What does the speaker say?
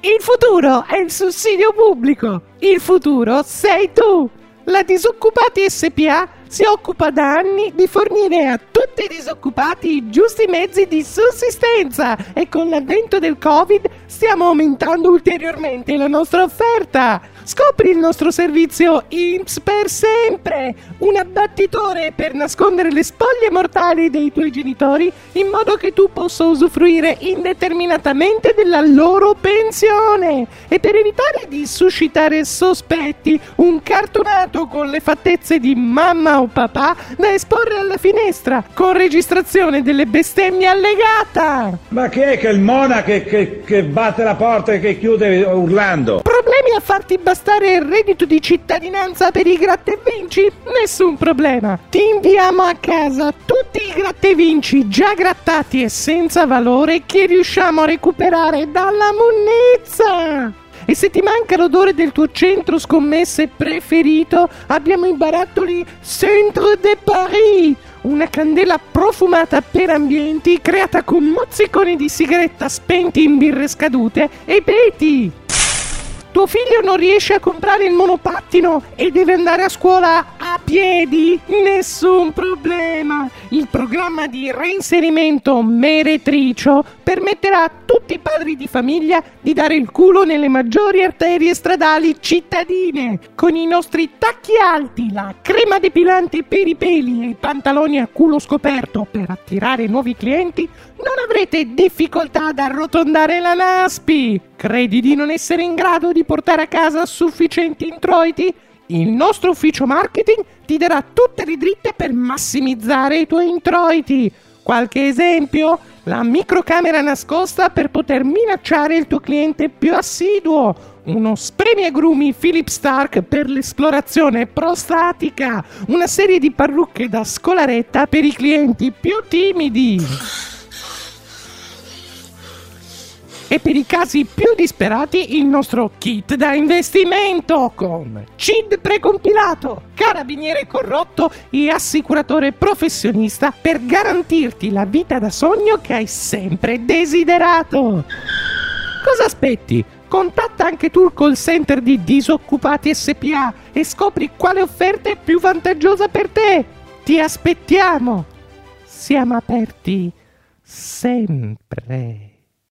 Il futuro è il sussidio pubblico. Il futuro sei tu. La Disoccupati SPA si occupa da anni di fornire a tutti i disoccupati i giusti mezzi di sussistenza e con l'avvento del Covid stiamo aumentando ulteriormente la nostra offerta. Scopri il nostro servizio IMSS per sempre, un abbattitore per nascondere le spoglie mortali dei tuoi genitori in modo che tu possa usufruire indeterminatamente della loro pensione e per evitare di suscitare sospetti, un cartonato con le fattezze di mamma o papà da esporre alla finestra con registrazione delle bestemmie allegata. Ma chi è che il mona che, che, che batte la porta e che chiude urlando? Problemi a farti bastare il reddito di cittadinanza per i gratta vinci? Nessun problema. Ti inviamo a casa tutti i gratta vinci già grattati e senza valore che riusciamo a recuperare dalla munnezza. E se ti manca l'odore del tuo centro scommesse preferito, abbiamo i barattoli Centre de Paris, una candela profumata per ambienti creata con mozziconi di sigaretta spenti in birre scadute e peti. Tuo figlio non riesce a comprare il monopattino e deve andare a scuola a piedi? Nessun problema. Il programma di reinserimento meretricio permetterà a tutti i padri di famiglia di dare il culo nelle maggiori arterie stradali cittadine. Con i nostri tacchi alti, la crema depilante per i peli e i pantaloni a culo scoperto per attirare nuovi clienti, non avrete difficoltà ad arrotondare la Naspi. Credi di non essere in grado di portare a casa sufficienti introiti? Il nostro ufficio marketing ti darà tutte le dritte per massimizzare i tuoi introiti. Qualche esempio? La microcamera nascosta per poter minacciare il tuo cliente più assiduo. Uno spremiagrumi Philip Stark per l'esplorazione prostatica. Una serie di parrucche da scolaretta per i clienti più timidi. E per i casi più disperati il nostro kit da investimento con CID precompilato, carabiniere corrotto e assicuratore professionista per garantirti la vita da sogno che hai sempre desiderato. Cosa aspetti? Contatta anche tu il call center di Disoccupati SPA e scopri quale offerta è più vantaggiosa per te. Ti aspettiamo. Siamo aperti sempre.